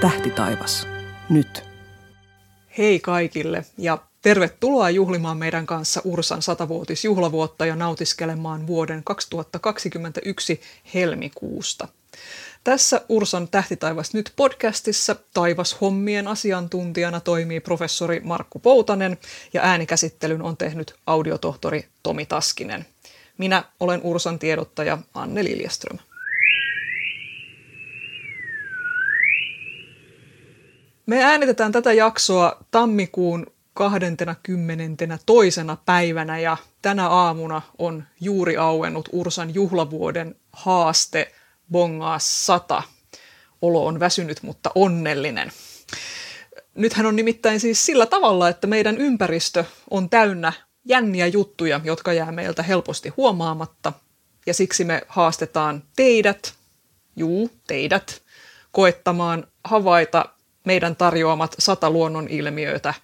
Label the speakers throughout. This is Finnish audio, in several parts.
Speaker 1: Tähti taivas. Nyt.
Speaker 2: Hei kaikille ja tervetuloa juhlimaan meidän kanssa Ursan satavuotisjuhlavuotta ja nautiskelemaan vuoden 2021 helmikuusta. Tässä Ursan Tähtitaivas nyt podcastissa taivashommien asiantuntijana toimii professori Markku Poutanen ja äänikäsittelyn on tehnyt audiotohtori Tomi Taskinen. Minä olen Ursan tiedottaja Anne Liljeström. Me äänitetään tätä jaksoa tammikuun 20. toisena päivänä ja tänä aamuna on juuri auennut Ursan juhlavuoden haaste bongaa sata. Olo on väsynyt, mutta onnellinen. Nythän on nimittäin siis sillä tavalla, että meidän ympäristö on täynnä jänniä juttuja, jotka jää meiltä helposti huomaamatta. Ja siksi me haastetaan teidät, juu, teidät, koettamaan havaita meidän tarjoamat sata luonnon ilmiöitä,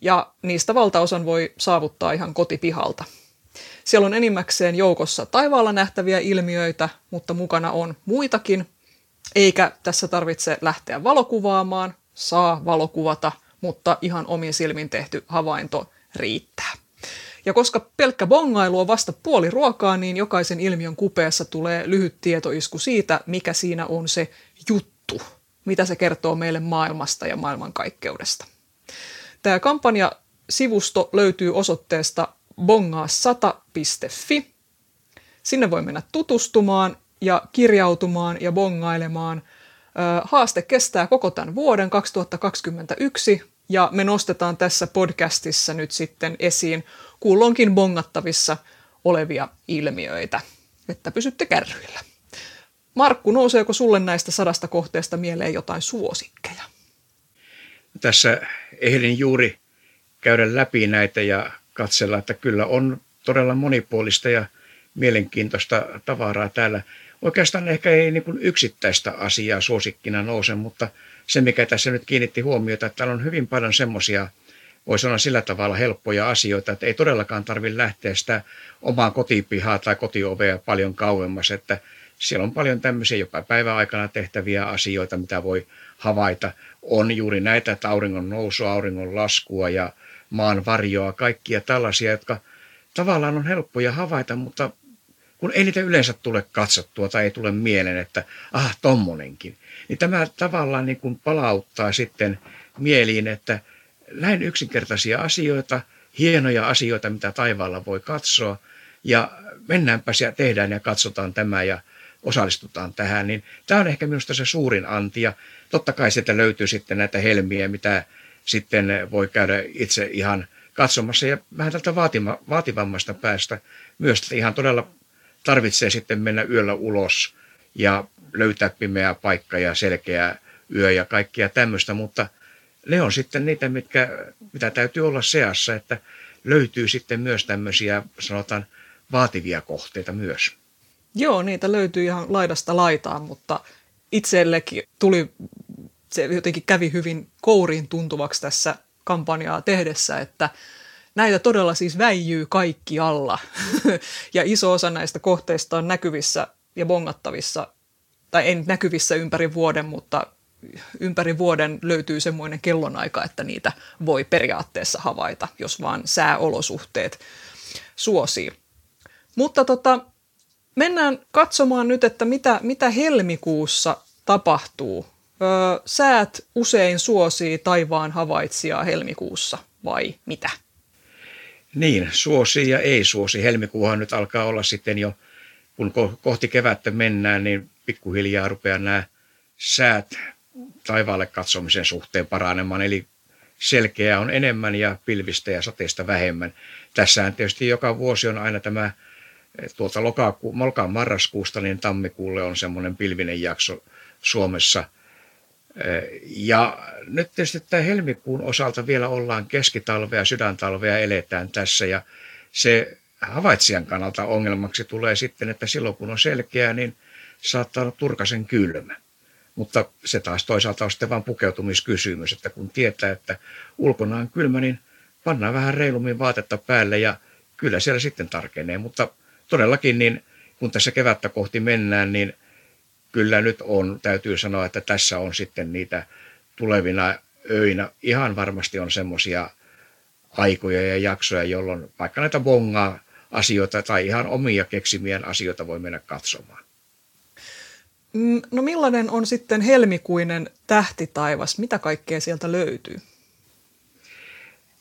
Speaker 2: ja niistä valtaosan voi saavuttaa ihan kotipihalta. Siellä on enimmäkseen joukossa taivaalla nähtäviä ilmiöitä, mutta mukana on muitakin, eikä tässä tarvitse lähteä valokuvaamaan, saa valokuvata, mutta ihan omin silmin tehty havainto riittää. Ja koska pelkkä bongailu on vasta puoli ruokaa, niin jokaisen ilmiön kupeessa tulee lyhyt tietoisku siitä, mikä siinä on se juttu, mitä se kertoo meille maailmasta ja maailmankaikkeudesta. Tämä kampanja-sivusto löytyy osoitteesta bongaa100.fi. Sinne voi mennä tutustumaan ja kirjautumaan ja bongailemaan. Haaste kestää koko tämän vuoden 2021 ja me nostetaan tässä podcastissa nyt sitten esiin kulloinkin bongattavissa olevia ilmiöitä, että pysytte kärryillä. Markku, nouseeko sulle näistä sadasta kohteesta mieleen jotain suosikkeja?
Speaker 3: Tässä ehdin juuri käydä läpi näitä ja katsella, että kyllä on todella monipuolista ja mielenkiintoista tavaraa täällä. Oikeastaan ehkä ei niin kuin yksittäistä asiaa suosikkina nouse, mutta se mikä tässä nyt kiinnitti huomiota, että täällä on hyvin paljon semmoisia, voi sanoa sillä tavalla helppoja asioita, että ei todellakaan tarvitse lähteä sitä omaa kotipihaa tai kotiovea paljon kauemmas, että siellä on paljon tämmöisiä jopa päiväaikana tehtäviä asioita, mitä voi havaita. On juuri näitä, että auringon nousua, auringon laskua ja maan varjoa, kaikkia tällaisia, jotka tavallaan on helppoja havaita, mutta kun ei niitä yleensä tule katsottua tai ei tule mieleen, että ah, tommonenkin, niin tämä tavallaan niin kuin palauttaa sitten mieliin, että näin yksinkertaisia asioita, hienoja asioita, mitä taivaalla voi katsoa, ja mennäänpä ja tehdään ja katsotaan tämä ja osallistutaan tähän, niin tämä on ehkä minusta se suurin anti, ja totta kai sieltä löytyy sitten näitä helmiä, mitä sitten voi käydä itse ihan katsomassa ja vähän tältä vaatima, vaativammasta päästä myös että ihan todella tarvitsee sitten mennä yöllä ulos ja löytää pimeää paikka ja selkeä yö ja kaikkia tämmöistä, mutta ne on sitten niitä, mitkä, mitä täytyy olla seassa, että löytyy sitten myös tämmöisiä, sanotaan, vaativia kohteita myös.
Speaker 2: Joo, niitä löytyy ihan laidasta laitaan, mutta itsellekin tuli se jotenkin kävi hyvin kouriin tuntuvaksi tässä kampanjaa tehdessä, että näitä todella siis väijyy kaikki alla. ja iso osa näistä kohteista on näkyvissä ja bongattavissa, tai ei näkyvissä ympäri vuoden, mutta ympäri vuoden löytyy semmoinen kellonaika, että niitä voi periaatteessa havaita, jos vaan sääolosuhteet suosii. Mutta tota, mennään katsomaan nyt, että mitä, mitä helmikuussa tapahtuu Öö, säät usein suosii taivaan havaitsijaa helmikuussa, vai mitä?
Speaker 3: Niin, suosii ja ei suosi. Helmikuuhan nyt alkaa olla sitten jo, kun kohti kevättä mennään, niin pikkuhiljaa rupeaa nämä säät taivaalle katsomisen suhteen paranemaan. Eli selkeää on enemmän ja pilvistä ja sateista vähemmän. Tässähän tietysti joka vuosi on aina tämä tuolta lokaku, lokaan marraskuusta, niin tammikuulle on semmoinen pilvinen jakso Suomessa – ja nyt tietysti tämä helmikuun osalta vielä ollaan keskitalvea, sydäntalvea eletään tässä ja se havaitsijan kannalta ongelmaksi tulee sitten, että silloin kun on selkeää, niin saattaa olla turkasen kylmä. Mutta se taas toisaalta on sitten vain pukeutumiskysymys, että kun tietää, että ulkona on kylmä, niin pannaan vähän reilummin vaatetta päälle ja kyllä siellä sitten tarkenee. Mutta todellakin, niin kun tässä kevättä kohti mennään, niin kyllä nyt on, täytyy sanoa, että tässä on sitten niitä tulevina öinä ihan varmasti on semmoisia aikoja ja jaksoja, jolloin vaikka näitä bongaa asioita tai ihan omia keksimien asioita voi mennä katsomaan.
Speaker 2: Mm, no millainen on sitten helmikuinen tähtitaivas? Mitä kaikkea sieltä löytyy?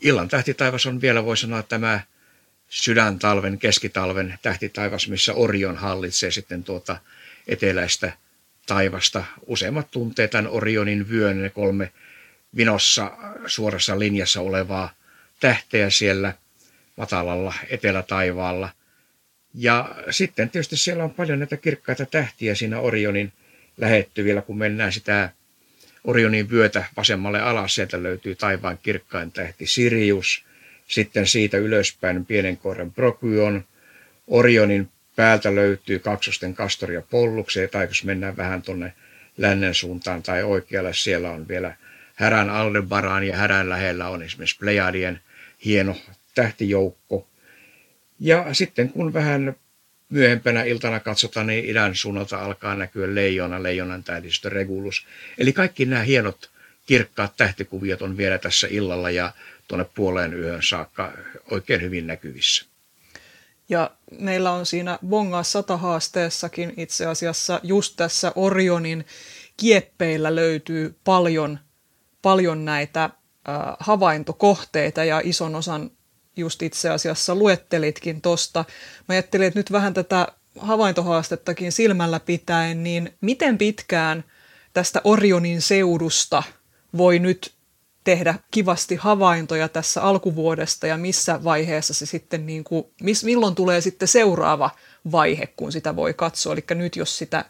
Speaker 3: Illan tähtitaivas on vielä, voi sanoa, tämä sydäntalven, keskitalven tähtitaivas, missä Orion hallitsee sitten tuota eteläistä taivasta. Useimmat tuntee tämän Orionin vyön, ne kolme vinossa suorassa linjassa olevaa tähteä siellä matalalla etelätaivaalla. Ja sitten tietysti siellä on paljon näitä kirkkaita tähtiä siinä Orionin lähettyvillä, kun mennään sitä Orionin vyötä vasemmalle alas, sieltä löytyy taivaan kirkkain tähti Sirius, sitten siitä ylöspäin pienen korren Procyon, Orionin päältä löytyy kaksosten Kastor ja Pollukse, tai jos mennään vähän tuonne lännen suuntaan tai oikealle, siellä on vielä Härän Aldebaran ja Härän lähellä on esimerkiksi Plejadien hieno tähtijoukko. Ja sitten kun vähän myöhempänä iltana katsotaan, niin idän suunnalta alkaa näkyä leijona, leijonan tähdistö Regulus. Eli kaikki nämä hienot kirkkaat tähtikuviot on vielä tässä illalla ja tuonne puoleen yön saakka oikein hyvin näkyvissä.
Speaker 2: Ja meillä on siinä Bonga 100 haasteessakin itse asiassa just tässä Orionin kieppeillä löytyy paljon, paljon näitä äh, havaintokohteita ja ison osan just itse asiassa luettelitkin tosta. Mä ajattelin, että nyt vähän tätä havaintohaastettakin silmällä pitäen, niin miten pitkään tästä Orionin seudusta voi nyt tehdä kivasti havaintoja tässä alkuvuodesta ja missä vaiheessa se sitten, niin kuin, miss, milloin tulee sitten seuraava vaihe, kun sitä voi katsoa. Eli nyt jos, sitä,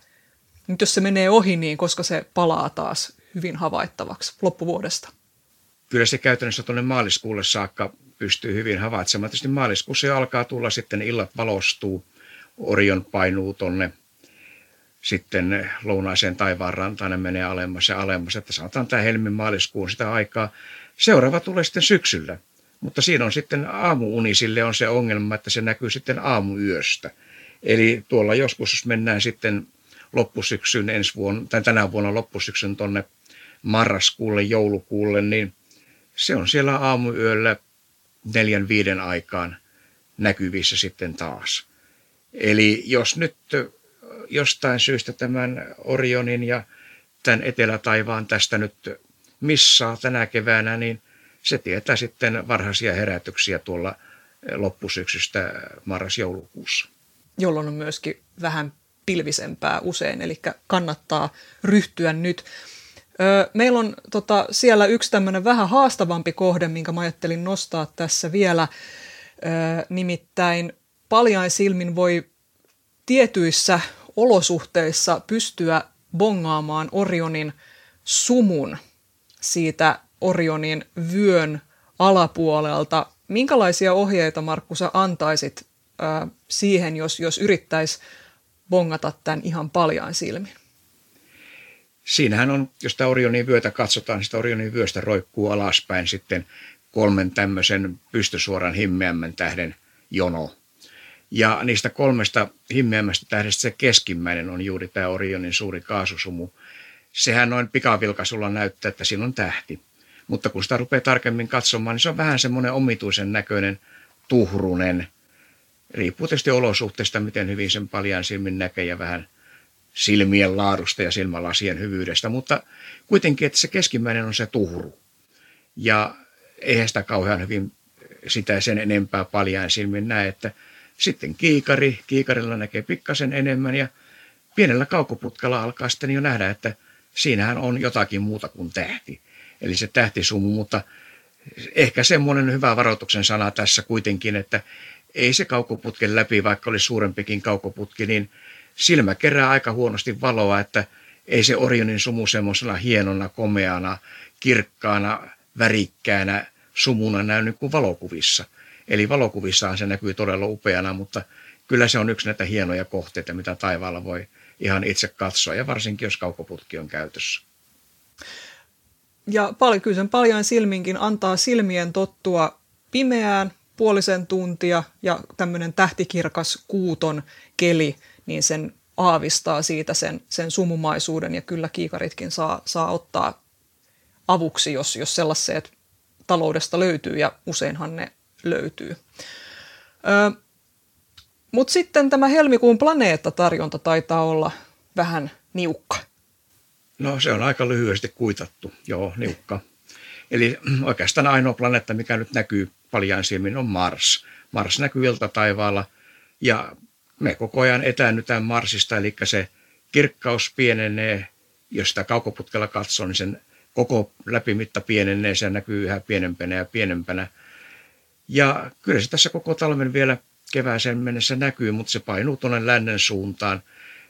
Speaker 2: nyt jos se menee ohi, niin koska se palaa taas hyvin havaittavaksi loppuvuodesta?
Speaker 3: Kyllä se käytännössä tuonne maaliskuulle saakka pystyy hyvin havaitsemaan. Tietysti maaliskuussa jo alkaa tulla sitten, illat valostuu, Orion painuu tuonne sitten lounaiseen taivaan rantaan ne menee alemmas ja alemmas, että sanotaan tämä helmin maaliskuun sitä aikaa. Seuraava tulee sitten syksyllä, mutta siinä on sitten aamuunisille on se ongelma, että se näkyy sitten aamuyöstä. Eli tuolla joskus, jos mennään sitten loppusyksyn ensi vuonna, tai tänä vuonna loppusyksyn tuonne marraskuulle, joulukuulle, niin se on siellä aamuyöllä neljän viiden aikaan näkyvissä sitten taas. Eli jos nyt jostain syystä tämän Orionin ja tämän etelätaivaan tästä nyt missaa tänä keväänä, niin se tietää sitten varhaisia herätyksiä tuolla loppusyksystä marras-joulukuussa.
Speaker 2: Jolloin on myöskin vähän pilvisempää usein, eli kannattaa ryhtyä nyt. Meillä on tota, siellä yksi tämmöinen vähän haastavampi kohde, minkä mä ajattelin nostaa tässä vielä. Nimittäin paljain silmin voi tietyissä olosuhteissa pystyä bongaamaan Orionin sumun siitä Orionin vyön alapuolelta. Minkälaisia ohjeita, Markku, sä antaisit ää, siihen, jos, jos yrittäisi bongata tämän ihan paljain silmin?
Speaker 3: Siinähän on, jos tämä Orionin vyötä katsotaan, niin sitä Orionin vyöstä roikkuu alaspäin sitten kolmen tämmöisen pystysuoran himmeämmän tähden jono. Ja niistä kolmesta himmeämmästä tähdestä se keskimmäinen on juuri tämä Orionin suuri kaasusumu. Sehän noin pikavilkaisulla näyttää, että siinä on tähti. Mutta kun sitä rupeaa tarkemmin katsomaan, niin se on vähän semmoinen omituisen näköinen tuhrunen. Riippuu tietysti olosuhteista, miten hyvin sen paljaan silmin näkee ja vähän silmien laadusta ja silmälasien hyvyydestä. Mutta kuitenkin, että se keskimmäinen on se tuhru. Ja eihän sitä kauhean hyvin sitä sen enempää paljaan silmin näe, että sitten kiikari, kiikarilla näkee pikkasen enemmän ja pienellä kaukoputkalla alkaa sitten jo nähdä, että siinähän on jotakin muuta kuin tähti. Eli se tähtisumu, mutta ehkä semmoinen hyvä varoituksen sana tässä kuitenkin, että ei se kaukoputken läpi, vaikka olisi suurempikin kaukoputki, niin silmä kerää aika huonosti valoa, että ei se Orionin sumu semmoisena hienona, komeana, kirkkaana, värikkäänä sumuna näy niin kuin valokuvissa. Eli valokuvissaan se näkyy todella upeana, mutta kyllä se on yksi näitä hienoja kohteita, mitä taivaalla voi ihan itse katsoa, ja varsinkin jos kaukoputki on käytössä.
Speaker 2: Ja paljon, kyllä sen paljon silminkin antaa silmien tottua pimeään puolisen tuntia ja tämmöinen tähtikirkas kuuton keli, niin sen aavistaa siitä sen, sen sumumaisuuden ja kyllä kiikaritkin saa, saa ottaa avuksi, jos, jos sellaiset taloudesta löytyy ja useinhan ne löytyy. Mutta sitten tämä helmikuun planeettatarjonta taitaa olla vähän niukka.
Speaker 3: No se on aika lyhyesti kuitattu, joo, niukka. Eli oikeastaan ainoa planeetta, mikä nyt näkyy paljaan silmin, on Mars. Mars näkyy taivaalla ja me koko ajan etäännytään Marsista, eli se kirkkaus pienenee, jos sitä kaukoputkella katsoo, niin sen koko läpimitta pienenee, se näkyy yhä pienempänä ja pienempänä. Ja kyllä se tässä koko talven vielä kevääseen mennessä näkyy, mutta se painuu tuonne lännen suuntaan,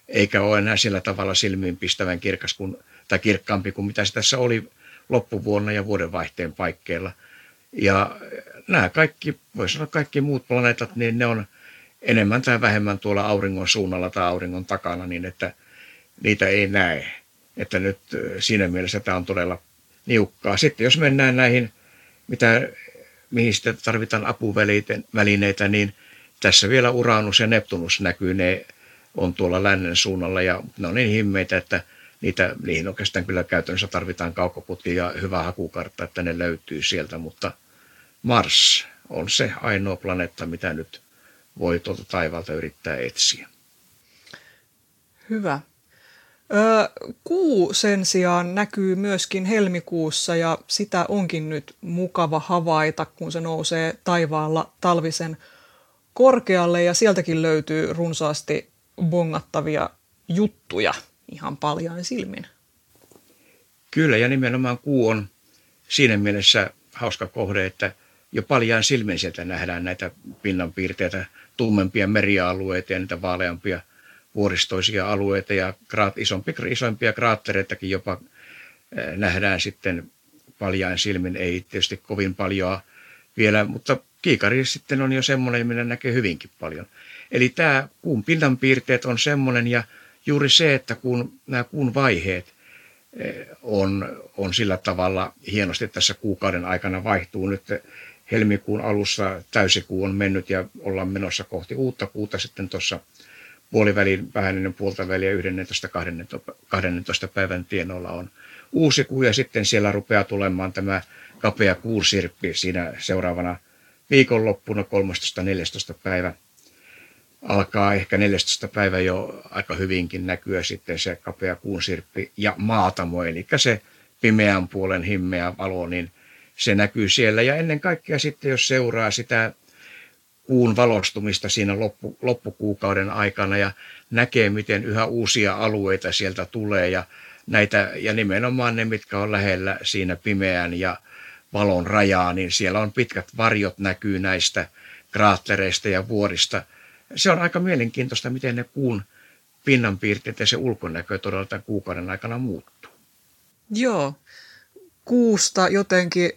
Speaker 3: eikä ole enää sillä tavalla silmiinpistävän kirkas kuin, tai kirkkaampi kuin mitä se tässä oli loppuvuonna ja vuodenvaihteen paikkeilla. Ja nämä kaikki, voisi sanoa kaikki muut planeetat, niin ne on enemmän tai vähemmän tuolla auringon suunnalla tai auringon takana, niin että niitä ei näe. Että nyt siinä mielessä tämä on todella niukkaa. Sitten jos mennään näihin, mitä, mihin sitten tarvitaan apuvälineitä, niin tässä vielä Uranus ja Neptunus näkyy, ne on tuolla lännen suunnalla ja ne on niin himmeitä, että niitä, niihin oikeastaan kyllä käytännössä tarvitaan kaukoputki ja hyvä hakukartta, että ne löytyy sieltä, mutta Mars on se ainoa planeetta, mitä nyt voi tuolta taivaalta yrittää etsiä.
Speaker 2: Hyvä. Kuu sen sijaan näkyy myöskin helmikuussa ja sitä onkin nyt mukava havaita, kun se nousee taivaalla talvisen korkealle ja sieltäkin löytyy runsaasti bongattavia juttuja ihan paljain silmin.
Speaker 3: Kyllä ja nimenomaan kuu on siinä mielessä hauska kohde, että jo paljain silmin sieltä nähdään näitä pinnanpiirteitä, tummempia merialueita ja niitä vaaleampia – vuoristoisia alueita ja kraat, isompi, isompia kraattereitakin jopa eh, nähdään sitten paljain silmin. Ei tietysti kovin paljon vielä, mutta kiikari sitten on jo semmoinen, minä näkee hyvinkin paljon. Eli tämä kuun pinnan piirteet on semmoinen ja juuri se, että kun nämä kuun vaiheet eh, on, on sillä tavalla hienosti tässä kuukauden aikana vaihtuu nyt helmikuun alussa täysikuu on mennyt ja ollaan menossa kohti uutta kuuta sitten tuossa puolivälin, vähän ennen puolta väliä 11. 12. päivän tienoilla on uusi kuu ja sitten siellä rupeaa tulemaan tämä kapea kuusirppi siinä seuraavana viikonloppuna 13.14. päivä. Alkaa ehkä 14. päivä jo aika hyvinkin näkyä sitten se kapea kuunsirppi ja maatamo, eli se pimeän puolen himmeä valo, niin se näkyy siellä. Ja ennen kaikkea sitten, jos seuraa sitä kuun valostumista siinä loppu, loppukuukauden aikana ja näkee, miten yhä uusia alueita sieltä tulee ja, näitä, ja nimenomaan ne, mitkä on lähellä siinä pimeän ja valon rajaa, niin siellä on pitkät varjot näkyy näistä kraattereista ja vuorista. Se on aika mielenkiintoista, miten ne kuun pinnanpiirteet ja se ulkonäkö todella tämän kuukauden aikana muuttuu.
Speaker 2: Joo, kuusta jotenkin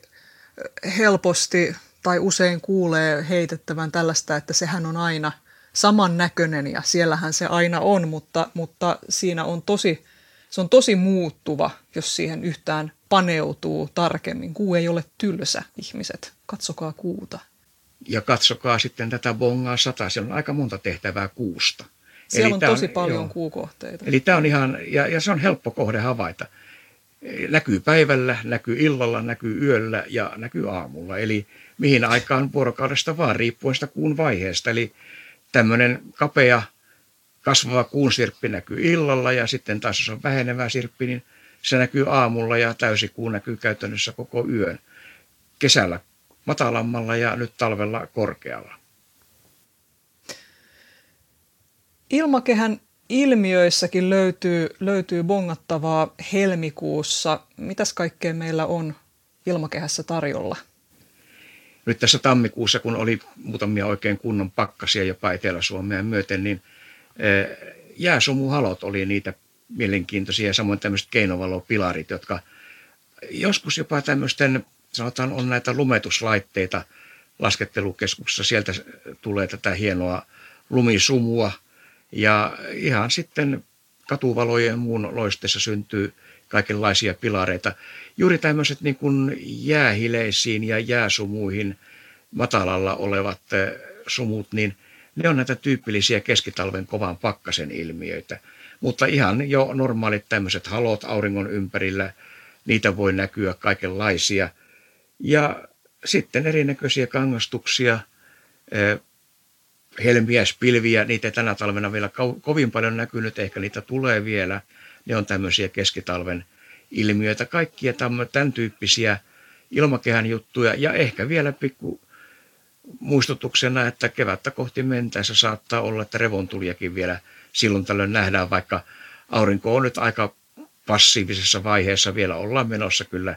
Speaker 2: helposti tai usein kuulee heitettävän tällaista, että sehän on aina saman näköinen ja siellähän se aina on, mutta, mutta siinä on tosi, se on tosi muuttuva, jos siihen yhtään paneutuu tarkemmin. Kuu ei ole tylsä, ihmiset. Katsokaa kuuta.
Speaker 3: Ja katsokaa sitten tätä bongaa sata. Siellä on aika monta tehtävää kuusta.
Speaker 2: Siellä Eli on tosi on, paljon joo. kuukohteita.
Speaker 3: Eli tämä on ihan, ja, ja se on helppo kohde havaita. Näkyy päivällä, näkyy illalla, näkyy yöllä ja näkyy aamulla. Eli mihin aikaan vuorokaudesta vaan, riippuen sitä kuun vaiheesta. Eli tämmöinen kapea kasvava kuun sirppi näkyy illalla ja sitten taas jos on vähenevä sirppi, niin se näkyy aamulla ja täysi kuu näkyy käytännössä koko yön. Kesällä matalammalla ja nyt talvella korkealla.
Speaker 2: Ilmakehän ilmiöissäkin löytyy, löytyy bongattavaa helmikuussa. Mitäs kaikkea meillä on ilmakehässä tarjolla?
Speaker 3: nyt tässä tammikuussa, kun oli muutamia oikein kunnon pakkasia jopa Etelä-Suomea myöten, niin eh, jääsumuhalot oli niitä mielenkiintoisia, samoin tämmöiset keinovalopilarit, jotka joskus jopa tämmöisten, sanotaan on näitä lumetuslaitteita laskettelukeskuksessa, sieltä tulee tätä hienoa lumisumua ja ihan sitten katuvalojen muun loisteessa syntyy kaikenlaisia pilareita. Juuri tämmöiset niin kuin jäähileisiin ja jääsumuihin matalalla olevat eh, sumut, niin Ne on näitä tyypillisiä keskitalven kovan pakkasen ilmiöitä. Mutta ihan jo normaalit tämmöiset halot auringon ympärillä, niitä voi näkyä kaikenlaisia. Ja sitten erinäköisiä kangastuksia, helmiäispilviä, niitä ei tänä talvena vielä kovin paljon näkynyt, ehkä niitä tulee vielä. Ne on tämmöisiä keskitalven ilmiöitä, kaikkia tämän tyyppisiä ilmakehän juttuja. Ja ehkä vielä pikku muistutuksena, että kevättä kohti mentäessä saattaa olla, että revontuliakin vielä silloin tällöin nähdään, vaikka aurinko on nyt aika passiivisessa vaiheessa, vielä ollaan menossa kyllä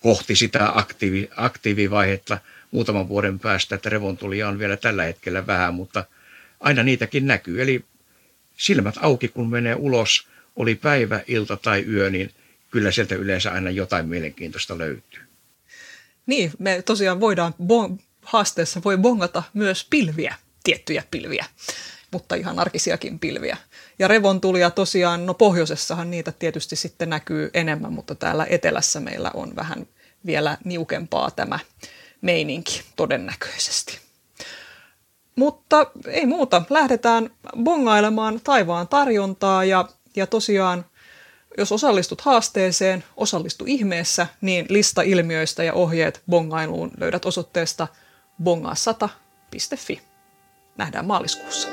Speaker 3: kohti sitä aktiivi, aktiivivaihetta muutaman vuoden päästä, että revontulia on vielä tällä hetkellä vähän, mutta aina niitäkin näkyy. Eli silmät auki, kun menee ulos, oli päivä, ilta tai yö, niin kyllä sieltä yleensä aina jotain mielenkiintoista löytyy.
Speaker 2: Niin, me tosiaan voidaan, bon, haasteessa voi bongata myös pilviä, tiettyjä pilviä, mutta ihan arkisiakin pilviä. Ja revontulia tosiaan, no pohjoisessahan niitä tietysti sitten näkyy enemmän, mutta täällä etelässä meillä on vähän vielä niukempaa tämä meininki todennäköisesti. Mutta ei muuta, lähdetään bongailemaan taivaan tarjontaa ja, ja tosiaan jos osallistut haasteeseen, osallistu ihmeessä, niin lista ilmiöistä ja ohjeet bongailuun löydät osoitteesta bongaa100.fi. Nähdään maaliskuussa.